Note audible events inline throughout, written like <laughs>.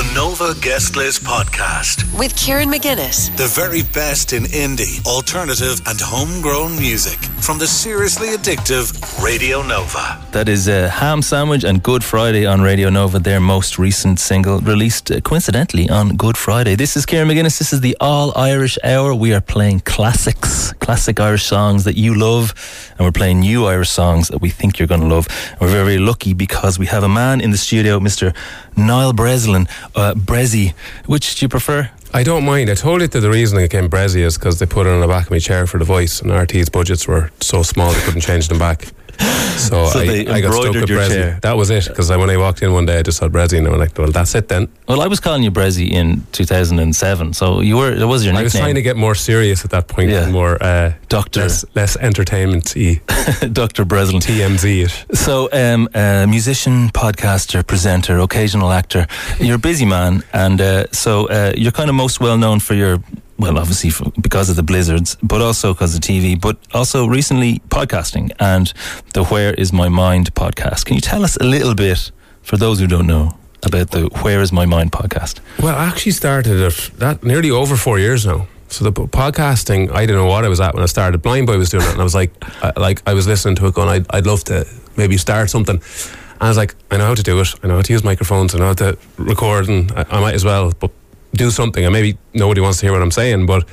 The Nova Guest List Podcast. with Kieran McGuinness. The very best in indie, alternative, and homegrown music from the seriously addictive Radio Nova. That is a Ham Sandwich and Good Friday on Radio Nova, their most recent single, released uh, coincidentally on Good Friday. This is Kieran McGuinness. This is the All Irish Hour. We are playing classics, classic Irish songs that you love, and we're playing new Irish songs that we think you're going to love. And we're very, very lucky because we have a man in the studio, Mr. Niall Breslin. Uh, Bressie, which do you prefer? I don't mind. I told you that the reason I came Bressie is because they put it on the back of my chair for the voice, and RTÉ's budgets were so small they couldn't change them back. <laughs> So, So I, I got stuck with your Bressie. chair. That was it. Because when I walked in one day, I just saw Bressie, and I was like, "Well, that's it then." Well, I was calling you Bressie in 2007, so you were. It was your I was trying to get more serious at that point, Yeah. and more uh, Doctor. less, less entertainment-y, <laughs> Dr. Breslin. TMZ. It. So, um, uh, musician, podcaster, presenter, occasional actor. You're a busy man, and uh, so uh, you're kind of most well known for your. Well, obviously f because of the Blizzards, but also because of TV, but also recently podcasting and the Where Is My Mind podcast. Can you tell us a little bit, for those who don't know, about the Where Is My Mind podcast? Well, I actually started it that nearly over four years now. So the podcasting, I didn't know what I was at when I started. Blind Boy was doing it, and I was like, I, like I was listening to it, going, I'd, I'd love to maybe start something. And I was like, I know how to do it. I know how to use microphones. I know how to record, and I, I might as well, but do something. And maybe nobody wants to hear what I'm saying, but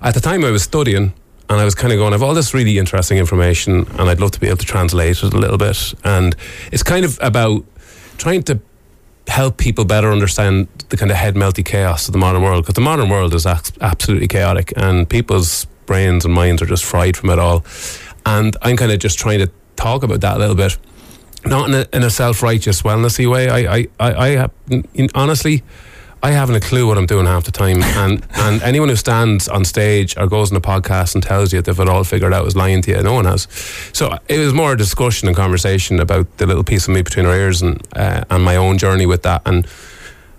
at the time I was studying. And I was kind of going, I've all this really interesting information, and I'd love to be able to translate it a little bit. And it's kind of about trying to help people better understand the kind of head melty chaos of the modern world because the modern world is absolutely chaotic and people's brains and minds are just fried from it all and I'm kind of just trying to talk about that a little bit not in a, a self-righteous wellnessy way I, I, I, I honestly I haven't a clue what I'm doing half the time. And, and anyone who stands on stage or goes on a podcast and tells you they've it all figured out is lying to you. No one has. So it was more a discussion and conversation about the little piece of me between our ears and, uh, and my own journey with that. And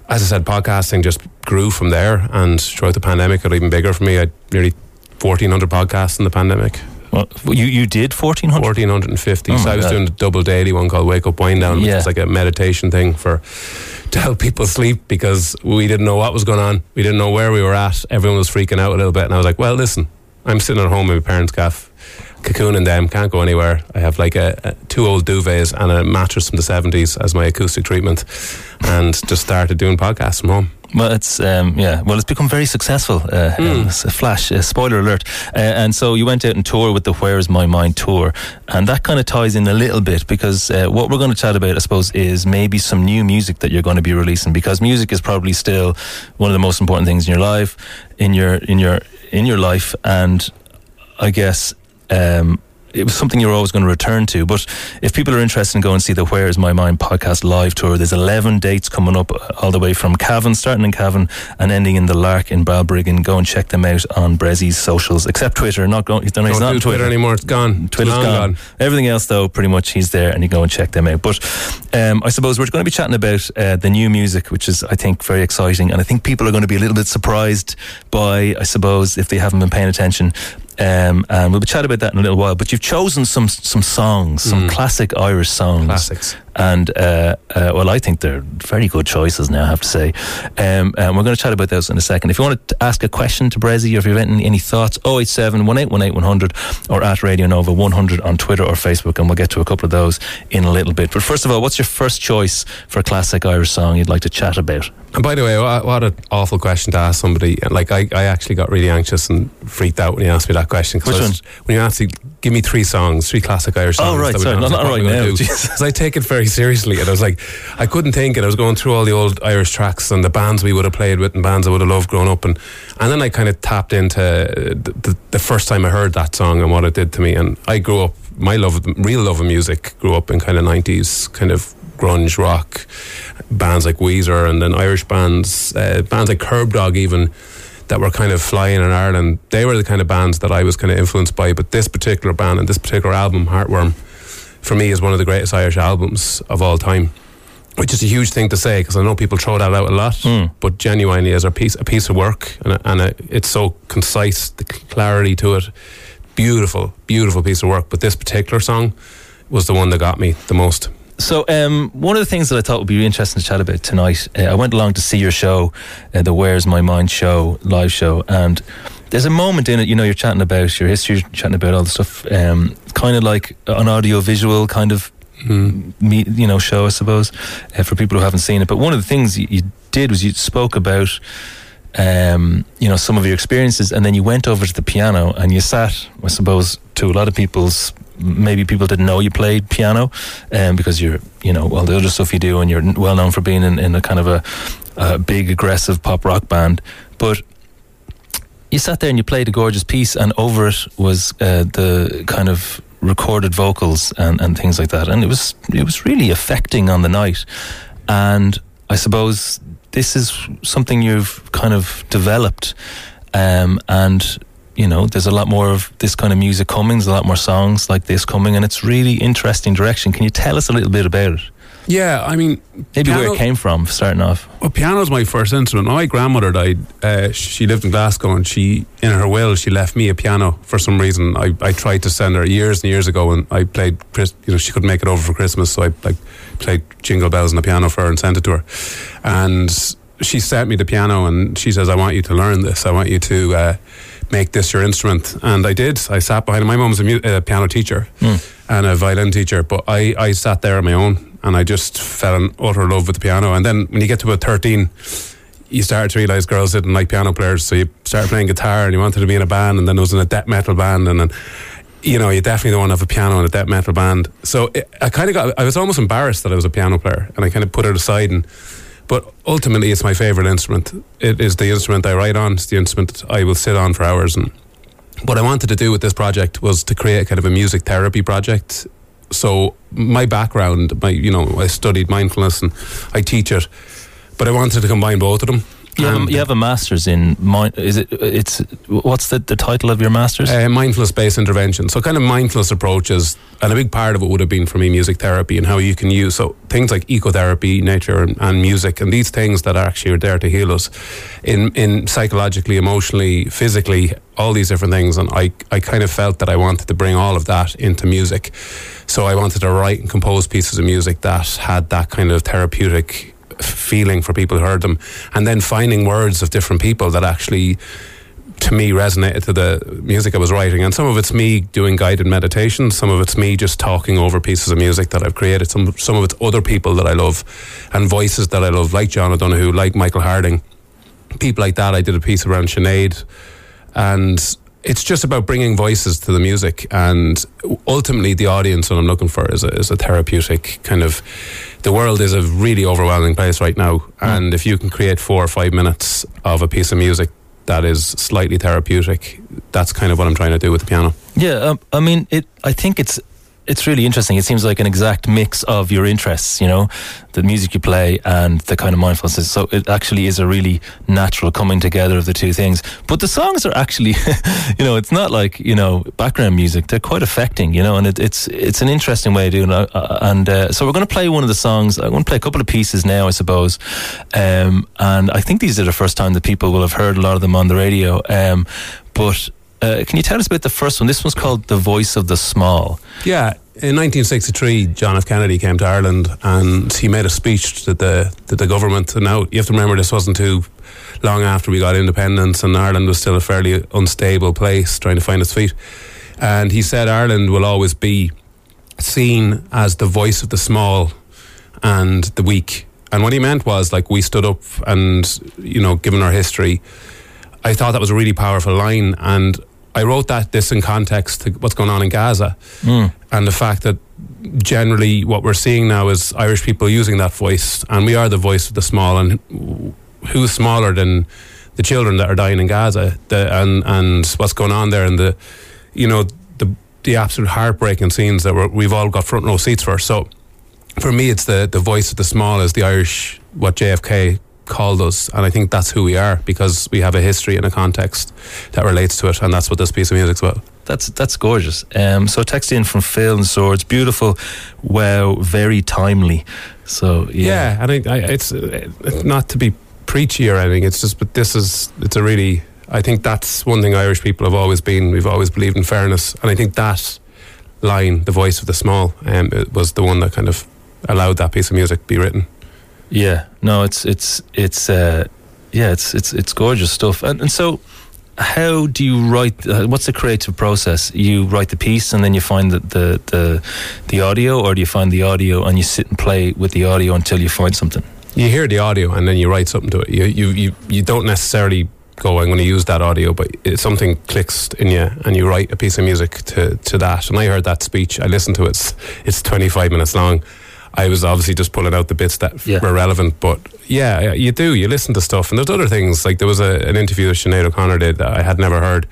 as I said, podcasting just grew from there, and throughout the pandemic, it got even bigger for me. I nearly fourteen hundred podcasts in the pandemic, Well, you you did fourteen hundred. fourteen hundred and fifty. Oh so I was God. doing a double daily one called Wake Up Wind Down, which Yeah. is like a meditation thing for to help people sleep because we didn't know what was going on. We didn't know where we were at. Everyone was freaking out a little bit, and I was like, "Well, listen, I'm sitting at home in my parents' gaff." Cocooning them, can't go anywhere. I have like a, a two old duvets and a mattress from the seventies as my acoustic treatment, and just started doing podcasts from home. Well, it's um, yeah. Well, it's become very successful. Uh, a flash, uh, spoiler alert. Uh, and so you went out and tour with the Where Is My Mind tour, and that kind of ties in a little bit because uh, what we're going to chat about, I suppose, is maybe some new music that you're going to be releasing because music is probably still one of the most important things in your life, in your in your in your life, and I guess. Um, it was something you were always going to return to. But if people are interested in going and see the Where Is My Mind podcast live tour, there's 11 dates coming up uh, all the way from Cavan, starting in Cavan and ending in the Lark in Balbriggan. Go and check them out on Bressie's socials, except Twitter. Not going, he's not, he's Don't do on Twitter anymore. It's gone. Twitter's long gone. Everything else, though, pretty much he's there, and you go and check them out. But um, I suppose we're going to be chatting about uh, the new music, which is, I think, very exciting, and I think people are going to be a little bit surprised by, I suppose, if they haven't been paying attention. Um, and we'll be chatting about that in a little while. But you've chosen some some songs, some classic Irish songs, Classics. And uh, uh, well, I think they're very good choices now. I have to say, um, and we're going to chat about those in a second. If you want to ask a question to Bressie, or if you have any, any thoughts, 087 1818 100 or at Radio Nova 100 on Twitter or Facebook, and we'll get to a couple of those in a little bit. But first of all, what's your first choice for a classic Irish song you'd like to chat about? And by the way, what, what an awful question to ask somebody. Like, I, I actually got really anxious and freaked out when you asked me that question. Which was- When you asked me, give me three songs, three classic Irish songs. Oh, right, sorry, not- not right now, do. <laughs> I take it very seriously. And I was like, I couldn't think. And I was going through all the old Irish tracks and the bands we would have played with and bands I would have loved growing up. And, and then I kind of tapped into the, the, the first time I heard that song and what it did to me. And I grew up, my love, real love of music grew up in kind of 90s, kind of grunge rock bands like Weezer and then Irish bands, uh, bands like Kerbdog even that were kind of flying in Ireland. They were the kind of bands that I was kind of influenced by. But this particular band and this particular album, Heartworm, for me is one of the greatest Irish albums of all time. Which is a huge thing to say because I know people throw that out a lot, but genuinely is a piece a piece of work and, a, and a, it's so concise, the clarity to it, beautiful, beautiful piece of work. But this particular song was the one that got me the most. so um, one of the things that I thought would be really interesting to chat about tonight, uh, I went along to see your show, uh, the Where's My Mind show, live show, and there's a moment in it, you know, you're chatting about your history, you're chatting about all the stuff, um, kind of like an audio visual kind of Mm. me, you know, show, I suppose, uh, for people who haven't seen it. But one of the things you, you did was you spoke about, um, you know, some of your experiences, and then you went over to the piano and you sat, I suppose, to a lot of people's. Maybe people didn't know you played piano, um, because you're, you know, all the other stuff you do, and you're well known for being in, in a kind of a, a big, aggressive pop rock band. But you sat there and you played a gorgeous piece, and over it was uh, the kind of recorded vocals and, and things like that, and it was it was really affecting on the night. And I suppose this is something you've kind of developed, um, and you know, there's a lot more of this kind of music coming. There's a lot more songs like this coming, and it's really interesting direction. Can you tell us a little bit about it? Yeah, I mean, Maybe where it came from, starting off. Well, piano's my first instrument. My grandmother died. Uh, she lived in Glasgow, and she, in her will, she left me a piano for some reason. I, I tried to send her years and years ago, and I played. You know, she couldn't make it over for Christmas, so I like played Jingle Bells on the piano for her and sent it to her. And she sent me the piano, and she says, "I want you to learn this. I want you to uh, make this your instrument." And I did. I sat behind. My mum's a mu- uh, piano teacher and a violin teacher, but I, I sat there on my own and I just fell in utter love with the piano. And then when you get to about 13, you start to realise girls didn't like piano players, so you started playing guitar and you wanted to be in a band, and then I was in a death metal band, and then you know you definitely don't want to have a piano in a death metal band. So it, I kind of got, I was almost embarrassed that I was a piano player, and I kind of put it aside. And but ultimately, it's my favourite instrument. It is the instrument I write on. It's the instrument I will sit on for hours. And what I wanted to do with this project was to create kind of a music therapy project. So my background, my you know, I studied mindfulness and I teach it, but I wanted to combine both of them. You have, a, you have a master's in mind. Is it? It's what's the, the title of your master's? uh, mindfulness based intervention. So, kind of mindfulness approaches, and a big part of it would have been for me music therapy and how you can use so things like ecotherapy, nature, and, and music, and these things that actually are there to heal us in in psychologically, emotionally, physically, all these different things. And I I kind of felt that I wanted to bring all of that into music. So I wanted to write and compose pieces of music that had that kind of therapeutic feeling for people who heard them, and then finding words of different people that actually to me resonated to the music I was writing. And some of it's me doing guided meditation, some of it's me just talking over pieces of music that I've created, some some of it's other people that I love and voices that I love, like John O'Donohue, like Michael Harding. People like that. I did a piece around Sinead. And it's just about bringing voices to the music and ultimately the audience what I'm looking for is a, is a therapeutic kind of the world is a really overwhelming place right now and if you can create four or five minutes of a piece of music that is slightly therapeutic that's kind of what I'm trying to do with the piano Yeah, um, I mean, it. I think it's it's really interesting. It seems like an exact mix of your interests. You know, the music you play and the kind of mindfulness. So it actually is a really natural coming together of the two things. But the songs are actually, <laughs> you know, it's not like you know background music. They're quite affecting. You know, and it, it's it's an interesting way of doing it. Uh, And uh, so we're going to play one of the songs. I'm going to play a couple of pieces now, I suppose. Um, and I think these are the first time that people will have heard a lot of them on the radio. Um, but uh, can you tell us about the first one? This one's called "The Voice of the Small." Yeah, in 1963, John F. Kennedy came to Ireland and he made a speech to the to the government. And now you have to remember this wasn't too long after we got independence, and Ireland was still a fairly unstable place, trying to find its feet. And he said Ireland will always be seen as the voice of the small and the weak. And what he meant was like we stood up and you know, given our history, I thought that was a really powerful line, and I wrote that this in context to what's going on in Gaza. Hmm. And the fact that generally what we're seeing now is Irish people using that voice, and we are the voice of the small, and who's smaller than the children that are dying in Gaza, the, and and what's going on there, and the you know the the absolute heartbreaking scenes that we're, we've all got front row seats for. So for me, it's the the voice of the small is the Irish what JFK called us, and I think that's who we are because we have a history and a context that relates to it, and that's what this piece of music's about. That's that's gorgeous. Um, so text in from Phil and Swords, beautiful, wow, very timely. So yeah, Yeah, and I, I, it's, uh, it's not to be preachy or anything. It's just, but this is it's a really. I think that's one thing Irish people have always been. We've always believed in fairness, and I think that line, "the voice of the small," um, it was the one that kind of allowed that piece of music to be written. Yeah, no, it's it's it's uh, yeah, it's it's it's gorgeous stuff. And, and so, how do you write? Uh, what's the creative process? You write the piece, and then you find the, the the the audio, or do you find the audio and you sit and play with the audio until you find something? You hear the audio, and then you write something to it. You you you, you don't necessarily go, I'm going to use that audio, but it, something clicks in you and you write a piece of music to, to that. And I heard that speech, I listened to it, it's, it's 25 minutes long. I was obviously just pulling out the bits that yeah. were relevant, but yeah, you do. You listen to stuff, and there's other things. Like there was a, an interview that Sinead O'Connor did that I had never heard,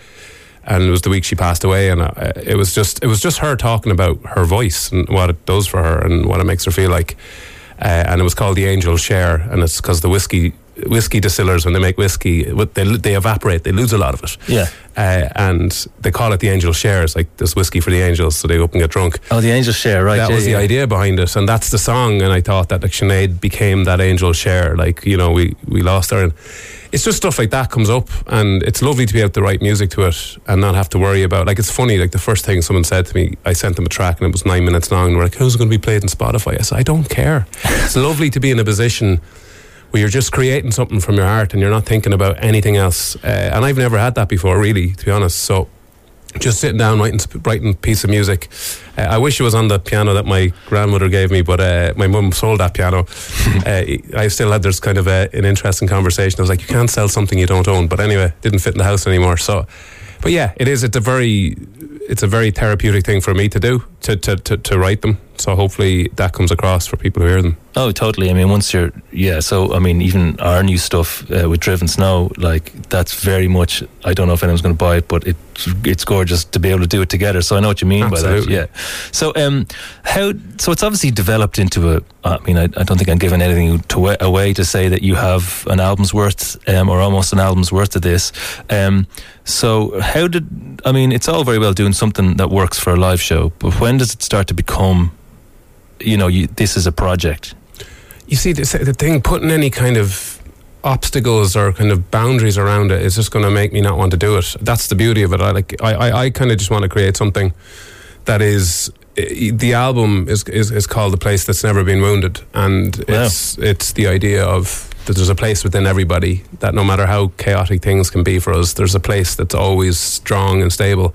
and it was the week she passed away, and I, it was just it was just her talking about her voice and what it does for her and what it makes her feel like. Uh, and it was called the Angel Share, and it's because the whiskey whiskey distillers when they make whiskey, they they evaporate, they lose a lot of it. Yeah, uh, and they call it the angel shares, like this whiskey for the angels, so they go up and get drunk. Oh, the angel share, right? That yeah, was yeah. the idea behind it, and that's the song. And I thought that like Sinead became that angel share, like you know we we lost her. And it's just stuff like that comes up, and it's lovely to be able to write music to it and not have to worry about. Like it's funny, like the first thing someone said to me, I sent them a track and it was nine minutes long. And we're like, who's going to be played on Spotify?" I said, "I don't care." <laughs> it's lovely to be in a position where you're just creating something from your heart and you're not thinking about anything else. Uh, and I've never had that before, really, to be honest. So just sitting down writing writing a piece of music. Uh, I wish it was on the piano that my grandmother gave me, but uh, my mum sold that piano. <laughs> uh, I still had this kind of a, an interesting conversation. I was like, you can't sell something you don't own, but anyway, it didn't fit in the house anymore. So, but yeah, it is. It's a very it's a very therapeutic thing for me to do to, to, to, to write them. So hopefully that comes across for people who hear them. Oh, totally. I mean, once you're, yeah. So, I mean, even our new stuff uh, with Driven Snow, like that's very much. I don't know if anyone's going to buy it, but it it's gorgeous to be able to do it together. So I know what you mean Absolutely. by that. Yeah. So, um, how? So it's obviously developed into a. I mean, I, I don't think I'm giving anything to, away to say that you have an album's worth, um, or almost an album's worth of this. Um, so how did? I mean, it's all very well doing something that works for a live show, but when does it start to become? You know, you, this is a project. You see, the, the thing putting any kind of obstacles or kind of boundaries around it is just going to make me not want to do it. That's the beauty of it. I like I, I, I kind of just want to create something that is eh, the album is, is is called the place that's never been wounded, and wow. it's it's the idea of that there's a place within everybody that no matter how chaotic things can be for us, there's a place that's always strong and stable,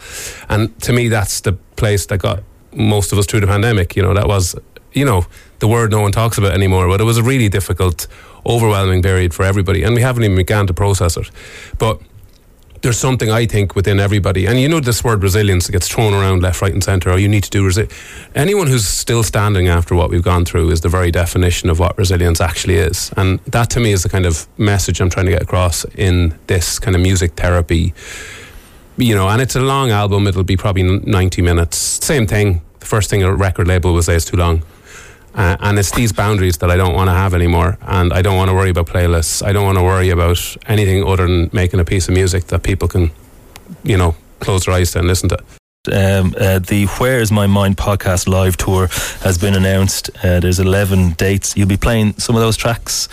and to me that's the place that got most of us through the pandemic. You know that was you know the word no one talks about anymore, but it was a really difficult overwhelming period for everybody, and we haven't even begun to process it. But there's something I think within everybody, and you know this word resilience gets thrown around left, right, and centre. Oh, you need to do resi- Anyone who's still standing after what we've gone through is the very definition of what resilience actually is, and that to me is the kind of message I'm trying to get across in this kind of music therapy. You know, and it's a long album. It'll be probably 90 minutes. Same thing. The first thing a record label will say is too long. Uh, and it's these boundaries that I don't want to have anymore. And I don't want to worry about playlists. I don't want to worry about anything other than making a piece of music that people can, you know, close their eyes to and listen to. Um, uh, the Where Is My Mind podcast live tour has been announced. Uh, there's 11 dates. You'll be playing some of those tracks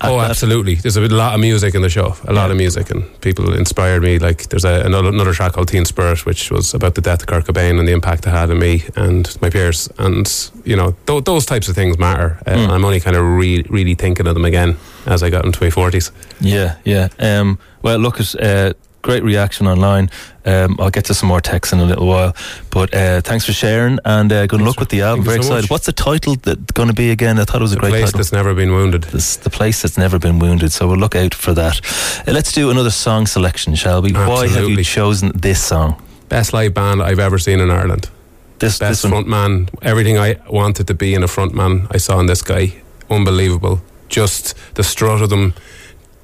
Oh, absolutely. There's a lot of music in the show, a lot yeah. of music, and people inspired me. Like, there's a, another, another track called Teen Spirit, which was about the death of Kurt Cobain and the impact it had on me and my peers. And, you know, th- those types of things matter. Uh, mm. I'm only kind of re- really thinking of them again as I got into my 40s. Yeah, yeah. Um, well, look, uh, great reaction online. Um, I'll get to some more texts in a little while. But uh, thanks for sharing and uh, good luck with the album. Very so excited. Much. What's the title that going to be again? I thought it was the a great place title. that's never been wounded. This, the place that's never been wounded. So we'll look out for that. Uh, let's do another song selection, shall we? Absolutely. Why have you chosen this song? Best live band I've ever seen in Ireland. This best this front man. Everything I wanted to be in a front man, I saw in this guy. Unbelievable. Just the strut of them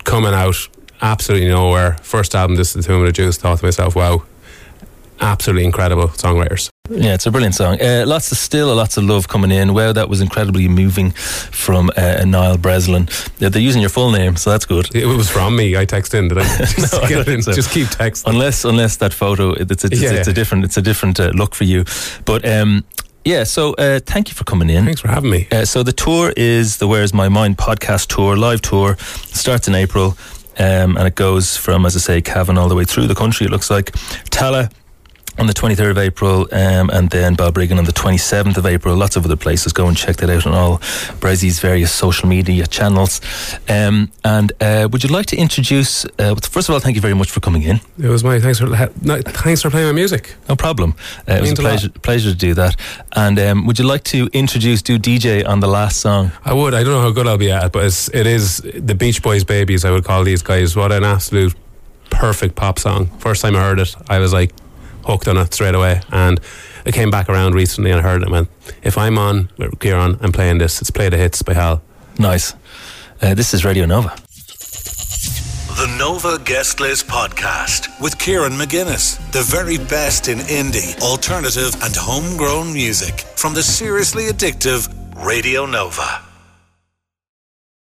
coming out absolutely nowhere. First album, this is the Tomb of the Jews. Thought to myself, wow, absolutely incredible songwriters. Yeah, it's a brilliant song. Uh, lots of still, lots of love coming in. Wow, that was incredibly moving from uh, Niall Breslin. Yeah, they're using your full name, so that's good. It was from me. I texted in. Did I <laughs> just, no, I in, so. just keep texting? Unless, unless that photo, it's a, it's, yeah, it's a different, it's a different uh, look for you. But um, yeah, so uh, thank you for coming in. Thanks for having me. Uh, so the tour is the Where's My Mind podcast tour, live tour, starts in April. Um, and it goes from, as I say, Cavan all the way through the country. It looks like Tallaght, on the 23rd of April, um, and then Balbriggan on the 27th of April. Lots of other places. Go and check that out on all Bressie's various social media channels. Um, and uh, would you like to introduce? Uh, first of all, thank you very much for coming in. It was my thanks for no, thanks for playing my music. No problem. Uh, it was a pleasure, a pleasure to do that. And um, would you like to introduce, do DJ on the last song? I would. I don't know how good I'll be at it, but it's, it is the Beach Boys babies. I would call these guys. What an absolute perfect pop song. First time I heard it, I was like hooked on it straight away. And I came back around recently and I heard it and went, if I'm on with Kieran, I'm playing this. It's Play the Hits by Hal. Nice. Uh, this is Radio Nova. The Nova Guest List Podcast with Kieran McGuinness. The very best in indie, alternative, and homegrown music from the seriously addictive Radio Nova.